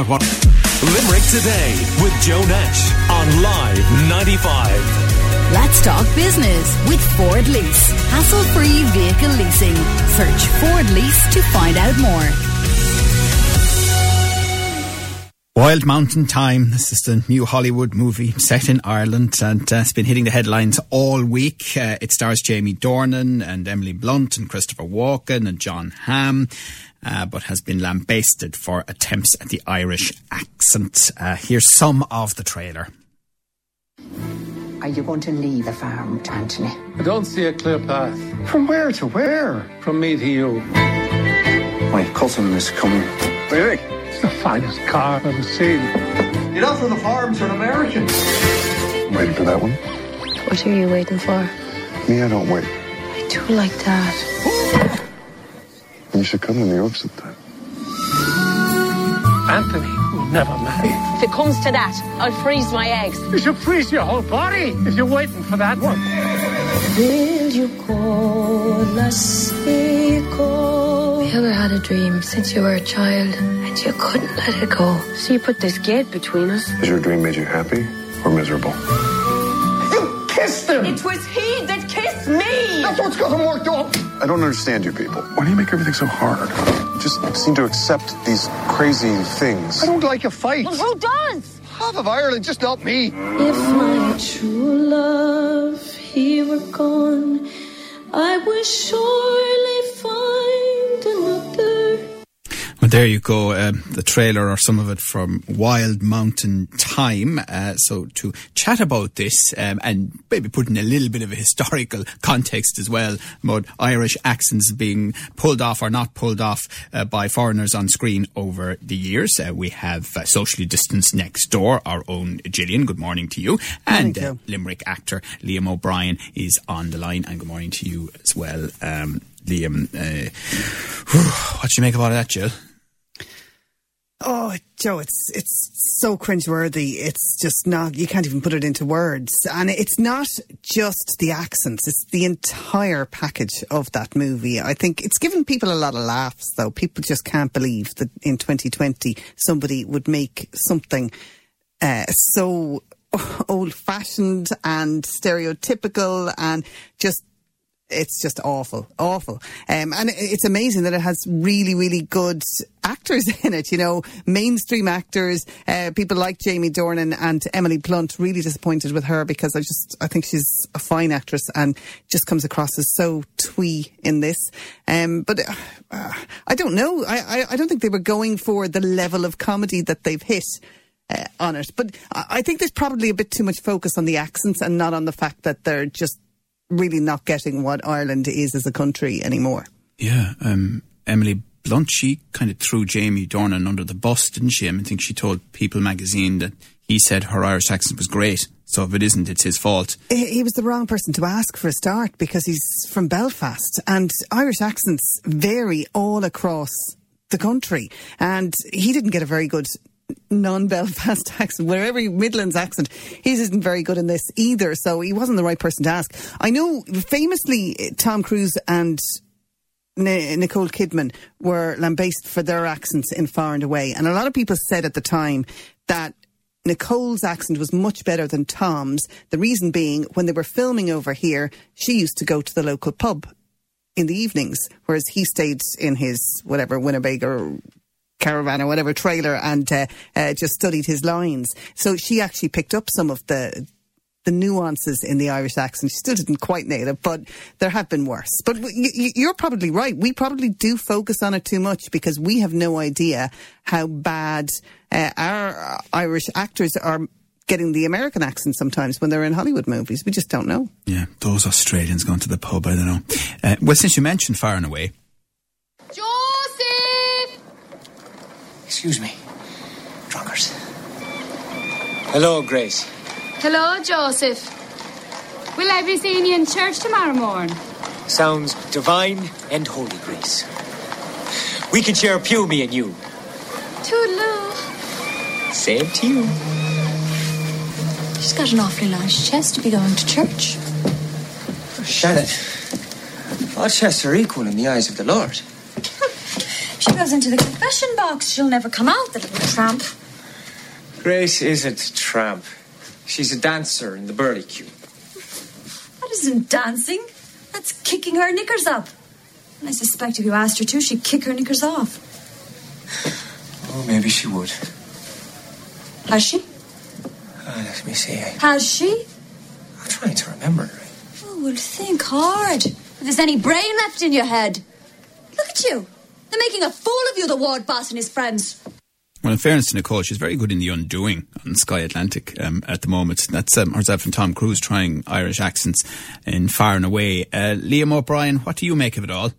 about what. Limerick Today with Joe Nash on Live 95. Let's talk business with Ford Lease. Hassle free vehicle leasing. Search Ford Lease to find out more. Wild Mountain Thyme. This is the new Hollywood movie set in Ireland and uh, it's been hitting the headlines all week. Uh, it stars Jamie Dornan and Emily Blunt and Christopher Walken and Jon Hamm. Uh, but has been lambasted for attempts at the Irish accent. Uh, here's some of the trailer. Are you going to leave the farm, Anthony? I don't see a clear path. From where to where? From me to you. My cousin is coming. Really? It's the finest car I've ever seen. Get out from the farms, you're an American. Waiting for that one? What are you waiting for? Me, I don't wait. I do like that. You should come to New York sometime. Anthony will never marry. If it comes to that, I'll freeze my eggs. You should freeze your whole body if you're waiting for that one. Will you call us equal? Have you ever had a dream since you were a child and you couldn't let it go? So you put this gate between us? Has your dream made you happy or miserable? You kissed him! It was he that kissed me! That's what's got him worked up! I don't understand you people. Why do you make everything so hard? You just seem to accept these crazy things. I don't like a fight. Well, who does? Half of Ireland, just not me. If my true love he were gone, I would surely find another. There you go. Um, the trailer or some of it from Wild Mountain Thyme. Uh, so to chat about this um, and maybe put in a little bit of a historical context as well about Irish accents being pulled off or not pulled off uh, by foreigners on screen over the years. Uh, we have uh, socially distanced next door, our own Gillian. Good morning to you. And uh, Limerick actor Liam O'Brien is on the line. And good morning to you as well, um, Liam. Uh, what do you make of all of that, Jill? Oh, Joe, it's it's so cringeworthy. It's just not. You can't even put it into words. And it's not just the accents; it's the entire package of that movie. I think it's given people a lot of laughs, though. People just can't believe that in 2020 somebody would make something uh, so old-fashioned and stereotypical and just it's just awful, awful. Um, and it's amazing that it has really, really good actors in it, you know, mainstream actors, uh, people like Jamie Dornan and Emily Blunt. Really disappointed with her because I just, I think she's a fine actress and just comes across as so twee in this. Um, but uh, I don't know. I, I, I don't think they were going for the level of comedy that they've hit. Uh, on it, but I think there's probably a bit too much focus on the accents and not on the fact that they're just really not getting what Ireland is as a country anymore. Yeah, um, Emily Blunt, she kind of threw Jamie Dornan under the bus, didn't she? I, mean, I think she told People magazine that he said her Irish accent was great. So if it isn't, it's his fault. He was the wrong person to ask for a start because he's from Belfast and Irish accents vary all across the country. And he didn't get a very good non-Belfast accent, wherever Midlands accent, his isn't very good in this either. So he wasn't the right person to ask. I know famously eh, Tom Cruise and Nicole Kidman were lambasted for their accents in Far and Away, and a lot of people said at the time that Nicole's accent was much better than Tom's. The reason being, when they were filming over here, she used to go to the local pub in the evenings, whereas he stayed in his whatever Winnebago caravan or whatever trailer and uh, uh, just studied his lines. So she actually picked up some of the the nuances in the Irish accent. She still didn't quite nail it, but there have been worse. But you're probably right. We probably do focus on it too much because we have no idea how bad uh, our Irish actors are getting the American accent sometimes when they're in Hollywood movies. We just don't know. Yeah, those Australians going to the pub, I don't know. Uh, well, since you mentioned Far and Away, Excuse me. Drunkards. Hello, Grace. Hello, Joseph. Will I be seeing you in church tomorrow morning? Sounds divine and holy, Grace. We can share a pew, me and you. Toodaloo. Same to you. She's got an awfully large chest to be going to church. Shannon, all chests are equal in the eyes of the Lord. Goes into the confession box, she'll never come out, the little tramp. Grace isn't a tramp. She's a dancer in the Burley Queue. That isn't dancing. That's kicking her knickers up. And I suspect if you asked her to, she'd kick her knickers off. Oh, maybe she would. Has she? Uh, let me see. Has she? I'm trying to remember. Oh, well, think hard. If there's any brain left in your head. Look at you. They're making a fool of you, the ward boss and his friends. Well, in fairness to Nicole, she's very good in The Undoing on Sky Atlantic um, at the moment. That's um, herself and Tom Cruise trying Irish accents in Far and Away. Uh, Liam O'Brien, what do you make of it all?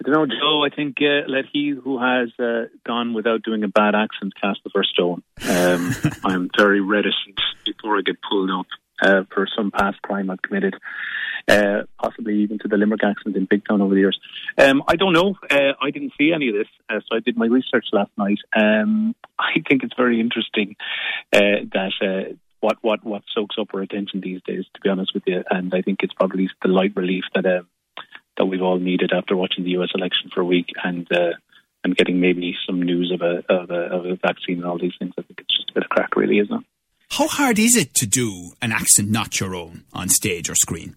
I don't know, Joe. I think uh, let he who has uh, gone without doing a bad accent cast the first stone. Um, I'm very reticent before I get pulled up uh, for some past crime I've committed, uh, possibly even to the Limerick accent in Big Town over the years. Um, I don't know. Uh, I didn't see any of this, uh, so I did my research last night. Um, I think it's very interesting uh, that. Uh, what what what soaks up our attention these days, to be honest with you, and I think it's probably the light relief that um, that we've all needed after watching the U.S. election for a week and uh, and getting maybe some news of a, of a of a vaccine and all these things. I think it's just a bit of crack, really, isn't it? How hard is it to do an accent not your own on stage or screen?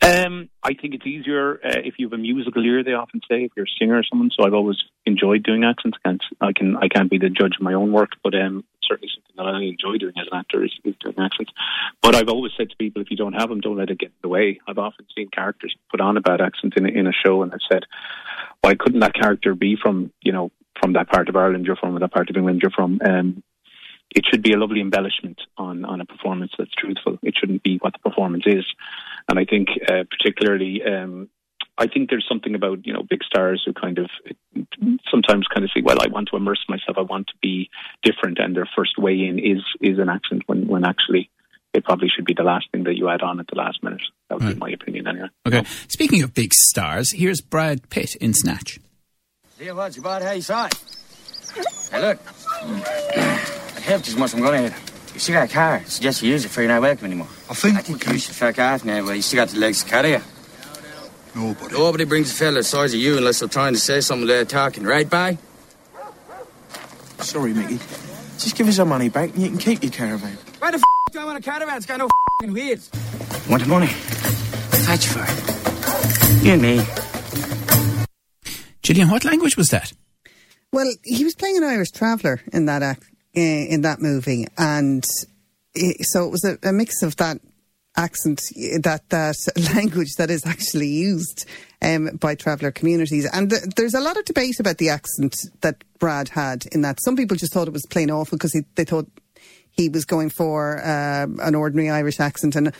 Um, I think it's easier uh, if you have a musical ear. They often say if you're a singer or someone. So I've always enjoyed doing accents. I can't I can I can't be the judge of my own work, but um, certainly something that I enjoy doing as an actor is, is doing accents. But I've always said to people, if you don't have them, don't let it get in the way. I've often seen characters put on a bad accent in a, in a show, and I've said, why couldn't that character be from you know from that part of Ireland you're from, or that part of England you're from? Um, it should be a lovely embellishment on, on a performance that's truthful. It shouldn't be what the performance is. And I think, uh, particularly, um, I think there's something about you know big stars who kind of sometimes kind of say, well, I want to immerse myself, I want to be different, and their first way in is is an accent when when actually it probably should be the last thing that you add on at the last minute. That would Right. be my opinion, anyway. Okay. Speaking of big stars, here's Brad Pitt in Snatch. See what's about how you saw it. Hey, look. It helped as much as I'm gonna hit. You still got a car. Suggest you use it for you're not welcome anymore. I think, I think you should fuck off now, but you still got the legs to carry you. Nobody. Nobody brings a fella the size of you unless they're trying to say something they're talking, right, bye? Sorry, Mickey. Just give us our money back and you can keep your caravan. Why the f do I want a caravan? It's got no f***ing wheels. Want the money? Fight you for it. You and me. Gillian, what language was that? Well, he was playing an Irish traveller in that act, in that movie, and so it was a, a mix of that accent, that that language that is actually used um, by traveller communities. And th- there's a lot of debate about the accent that Brad had in that. Some people just thought it was plain awful because they thought he was going for um an ordinary Irish accent, and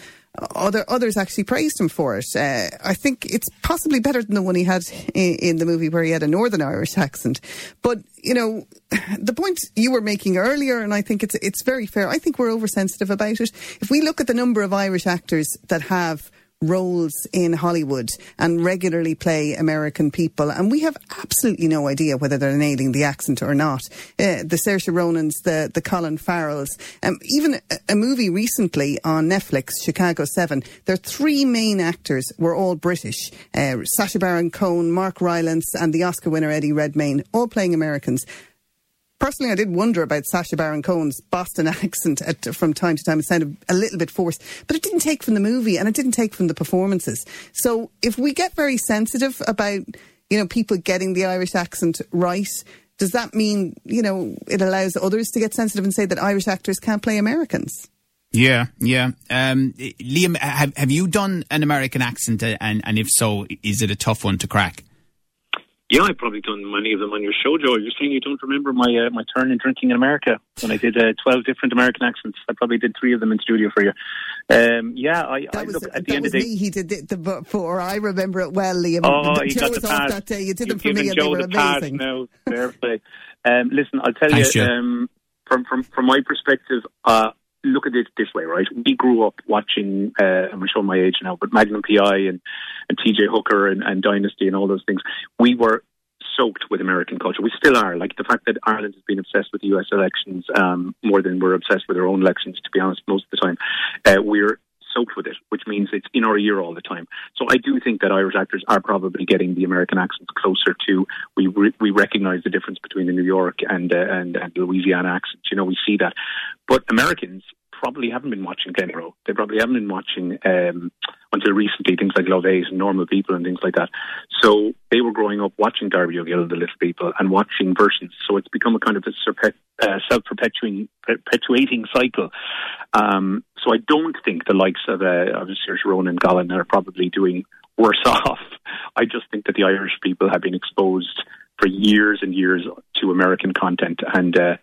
other others actually praised him for it. Uh, I think it's possibly better than the one he had in, in the movie where he had a Northern Irish accent. But you know, the point you were making earlier, and I think it's it's very fair. I think we're oversensitive about it. If we look at the number of Irish actors that have roles in Hollywood and regularly play American people, and we have absolutely no idea whether they're nailing the accent or not. Uh, the Saoirse Ronans, the the Colin Farrells, um, even a, a movie recently on Netflix, Chicago Seven. Their three main actors were all British: uh, Sacha Baron Cohen, Mark Rylance, and the Oscar winner Eddie Redmayne, all playing Americans. Personally, I did wonder about Sacha Baron Cohen's Boston accent at, from time to time. It sounded a little bit forced, but it didn't take from the movie and it didn't take from the performances. So if we get very sensitive about, you know, people getting the Irish accent right, does that mean, you know, it allows others to get sensitive and say that Irish actors can't play Americans? Yeah, yeah. Um, Liam, have have you done an American accent, and and if so, is it a tough one to crack? Yeah, I've probably done many of them on your show, Joe. You're saying you don't remember my uh, my turn in drinking in America when I did uh, twelve different American accents. I probably did three of them in studio for you. Um, yeah, I, I look at the That end was of the day. me. He did it the, before. I remember it well, Liam. Oh, you Joe got the was off pass. that day. You did You've them for me, and Joe they were the pass amazing. now. Fair play. Um, listen, I'll tell Thanks, you. Um, from from from my perspective, uh, look at it this way, right? We grew up watching. Uh, I'm showing my age now, but Magnum PI and and T.J. Hooker and, and Dynasty and all those things. We were soaked with American culture. We still are. Like the fact that Ireland has been obsessed with U.S. elections um, more than we're obsessed with our own elections. To be honest, most of the time, uh, we're soaked with it, which means it's in our ear all the time. So I do think that Irish actors are probably getting the American accents closer to. We re- we recognise the difference between the New York and, uh, and and Louisiana accents. You know, we see that, but Americans probably haven't been watching Glenroe. They probably haven't been watching um, until recently things like Love/Hate and Normal People and things like that. So they were growing up watching Darby O'Gill, and The Little People, and watching versions. So it's become a kind of a serpe- uh, self-perpetuating perpetuating cycle. Um, so I don't think the likes of uh, of Saoirse Ronan and Colin are probably doing worse off. I just think that the Irish people have been exposed for years and years to American content and. Uh,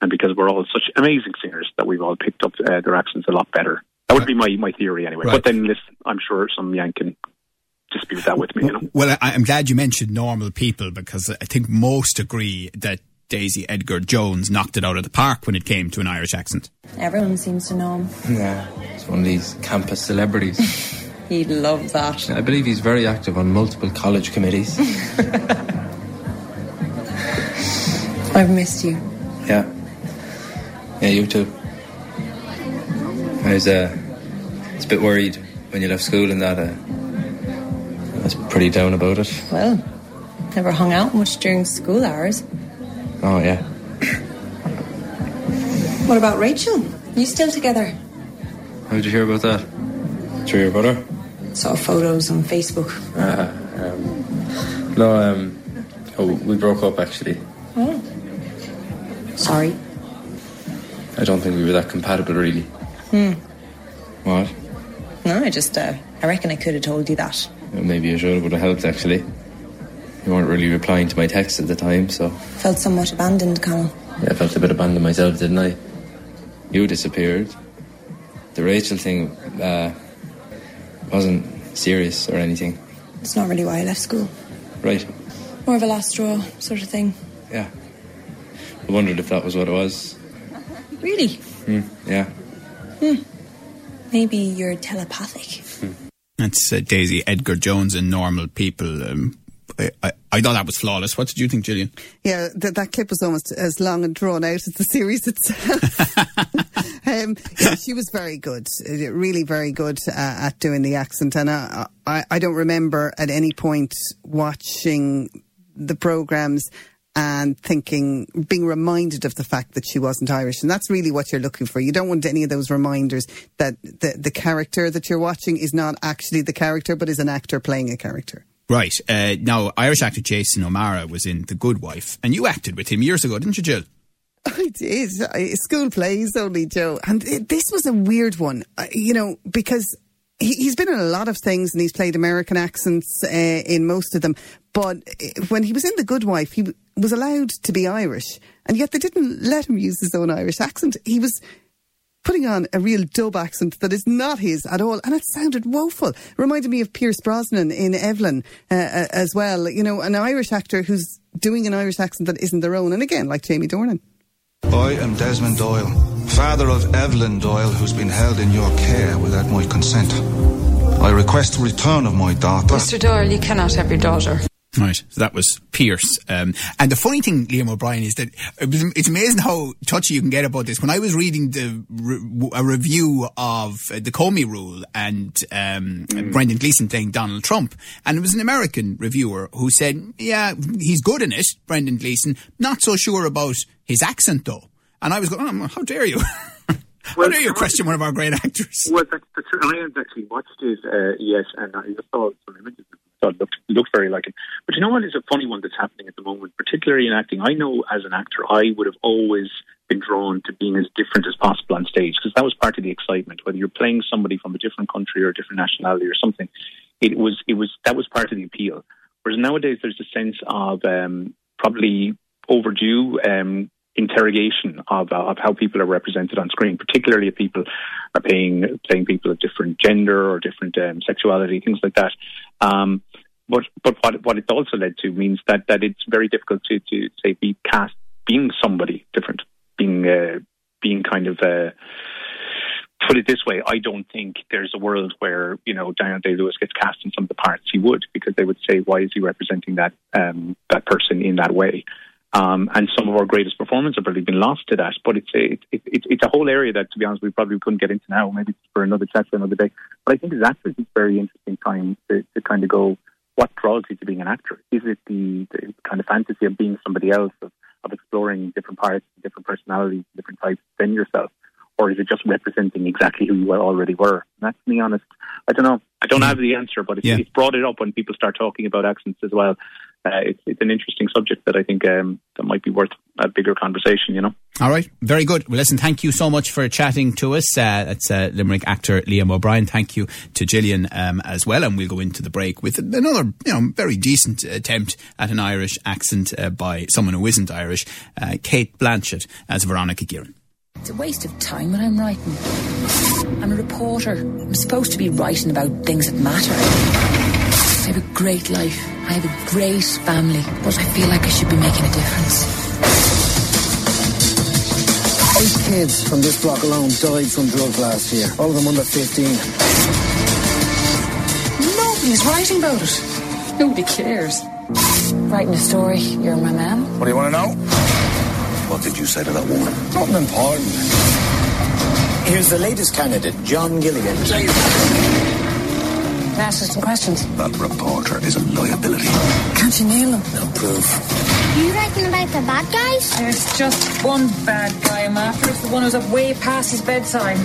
and because we're all such amazing singers that we've all picked up uh, their accents a lot better. That would be my, my theory anyway. Right. But then, listen, I'm sure some Yank can dispute that with me. You know, Well, I, I'm glad you mentioned normal people because I think most agree that Daisy Edgar Jones knocked it out of the park when it came to an Irish accent. Everyone seems to know him. Yeah, he's one of these campus celebrities. He'd love that. I believe he's very active on multiple college committees. I've missed you. yeah. Yeah, you too. I was, uh, I was a bit worried when you left school and that. Uh, I was pretty down about it. Well, never hung out much during school hours. Oh, yeah. What about Rachel? You still together? How did you hear about that? Through your brother? Saw photos on Facebook. Uh, um, no, um, oh, we broke up actually. Oh. Sorry. I don't think we were that compatible, really. Hmm. What? No, I just, uh, I reckon I could have told you that. Maybe I should would have helped actually. You weren't really replying to my texts at the time, so Felt somewhat abandoned, Colin. yeah, I felt a bit abandoned myself, didn't I? You disappeared. The Rachel thing uh, wasn't serious or anything, It's not really why I left school. right? More of a last straw sort of thing. Yeah. I wondered if that was what it was. Really? Hmm, yeah. Hmm. Maybe you're telepathic. That's uh, Daisy Edgar Jones and normal people. Um, I, I, I thought that was flawless. What did you think, Gillian? Yeah, th- that clip was almost as long and drawn out as the series itself. um, yeah, she was very good, really very good uh, at doing the accent. And I, I, I don't remember at any point watching the programs and thinking, being reminded of the fact that she wasn't Irish. And that's really what you're looking for. You don't want any of those reminders that the, the character that you're watching is not actually the character, but is an actor playing a character. Right. Uh, now, Irish actor Jason O'Mara was in The Good Wife, and you acted with him years ago, didn't you, Jill? I did. I, school plays only, Joe. And it, this was a weird one, uh, you know, because he, he's been in a lot of things and he's played American accents uh, in most of them. But uh, when he was in The Good Wife, he was allowed to be Irish. And yet they didn't let him use his own Irish accent. He was putting on a real dub accent that is not his at all, and it sounded woeful. Reminded me of Pierce Brosnan in Evelyn uh, uh, as well. You know, an Irish actor who's doing an Irish accent that isn't their own, and again, like Jamie Dornan. I am Desmond Doyle, father of Evelyn Doyle, who's been held in your care without my consent. I request the return of my daughter. Mr. Doyle, you cannot have your daughter. Right, so that was Pierce. Um, and the funny thing, Liam O'Brien, is that it was, it's amazing how touchy you can get about this. When I was reading the re- a review of uh, the Comey Rule and um, Brendan Gleeson playing Donald Trump, and it was an American reviewer who said, "Yeah, he's good in it, Brendan Gleeson. Not so sure about his accent though." And I was going, oh, "How dare you? how dare you question one of our great actors?" Well, that's, that's, I had actually watched it, uh, yes, and I just saw some images. I thought looked, looked very like it. But you know what is a funny one that's happening at the moment, particularly in acting? I know as an actor, I would have always been drawn to being as different as possible on stage because that was part of the excitement. Whether you're playing somebody from a different country or a different nationality or something, it was it was that was part of the appeal. Whereas nowadays, there's a sense of um, probably overdue um, interrogation of, uh, of how people are represented on screen, particularly if people are playing playing people of different gender or different um, sexuality, things like that. Um, but but what what it's also led to means that that it's very difficult to to say be cast being somebody different, being uh, being kind of. Uh, put it this way, I don't think there's a world where you know Daniel Day Lewis gets cast in some of the parts he would because they would say why is he representing that um, that person in that way. Um, and some of our greatest performers have probably been lost to that. But it's a, it, it, it, it's a whole area that, to be honest, we probably couldn't get into now. Maybe for another chat for another day. But I think it's a very interesting time to, to kind of go, what draws you to being an actor? Is it the, the kind of fantasy of being somebody else, of, of exploring different parts, different personalities, different types than yourself? Or is it just representing exactly who you already were? And that's to me honest. I don't know. I don't have the answer, but it's, Yeah. it's brought it up when people start talking about accents as well. Uh, it's, it's an interesting subject that I think um, that might be worth a bigger conversation. You know. All right, very good. Well, listen, thank you so much for chatting to us. Uh, that's uh, Limerick actor Liam O'Brien. Thank you to Gillian um, as well. And we'll go into the break with another, you know, very decent attempt at an Irish accent uh, by someone who isn't Irish, uh, Cate Blanchett as Veronica Guerin. It's a waste of time when I'm writing. I'm a reporter. I'm supposed to be writing about things that matter. I have a great life. I have a great family, but I feel like I should be making a difference. Eight kids from this block alone died from drugs last year. All of them under 15. Nobody's writing about it. Nobody cares. Writing a story. You're my man. What do you want to know? What did you say to that woman? Nothing important. Here's the latest candidate, John Gilligan. Ask us some questions. That reporter is a liability. Can't you nail them? No proof. You writing about the bad guys? There's just one bad guy I'm after. It's the one who's up way past his bedtime.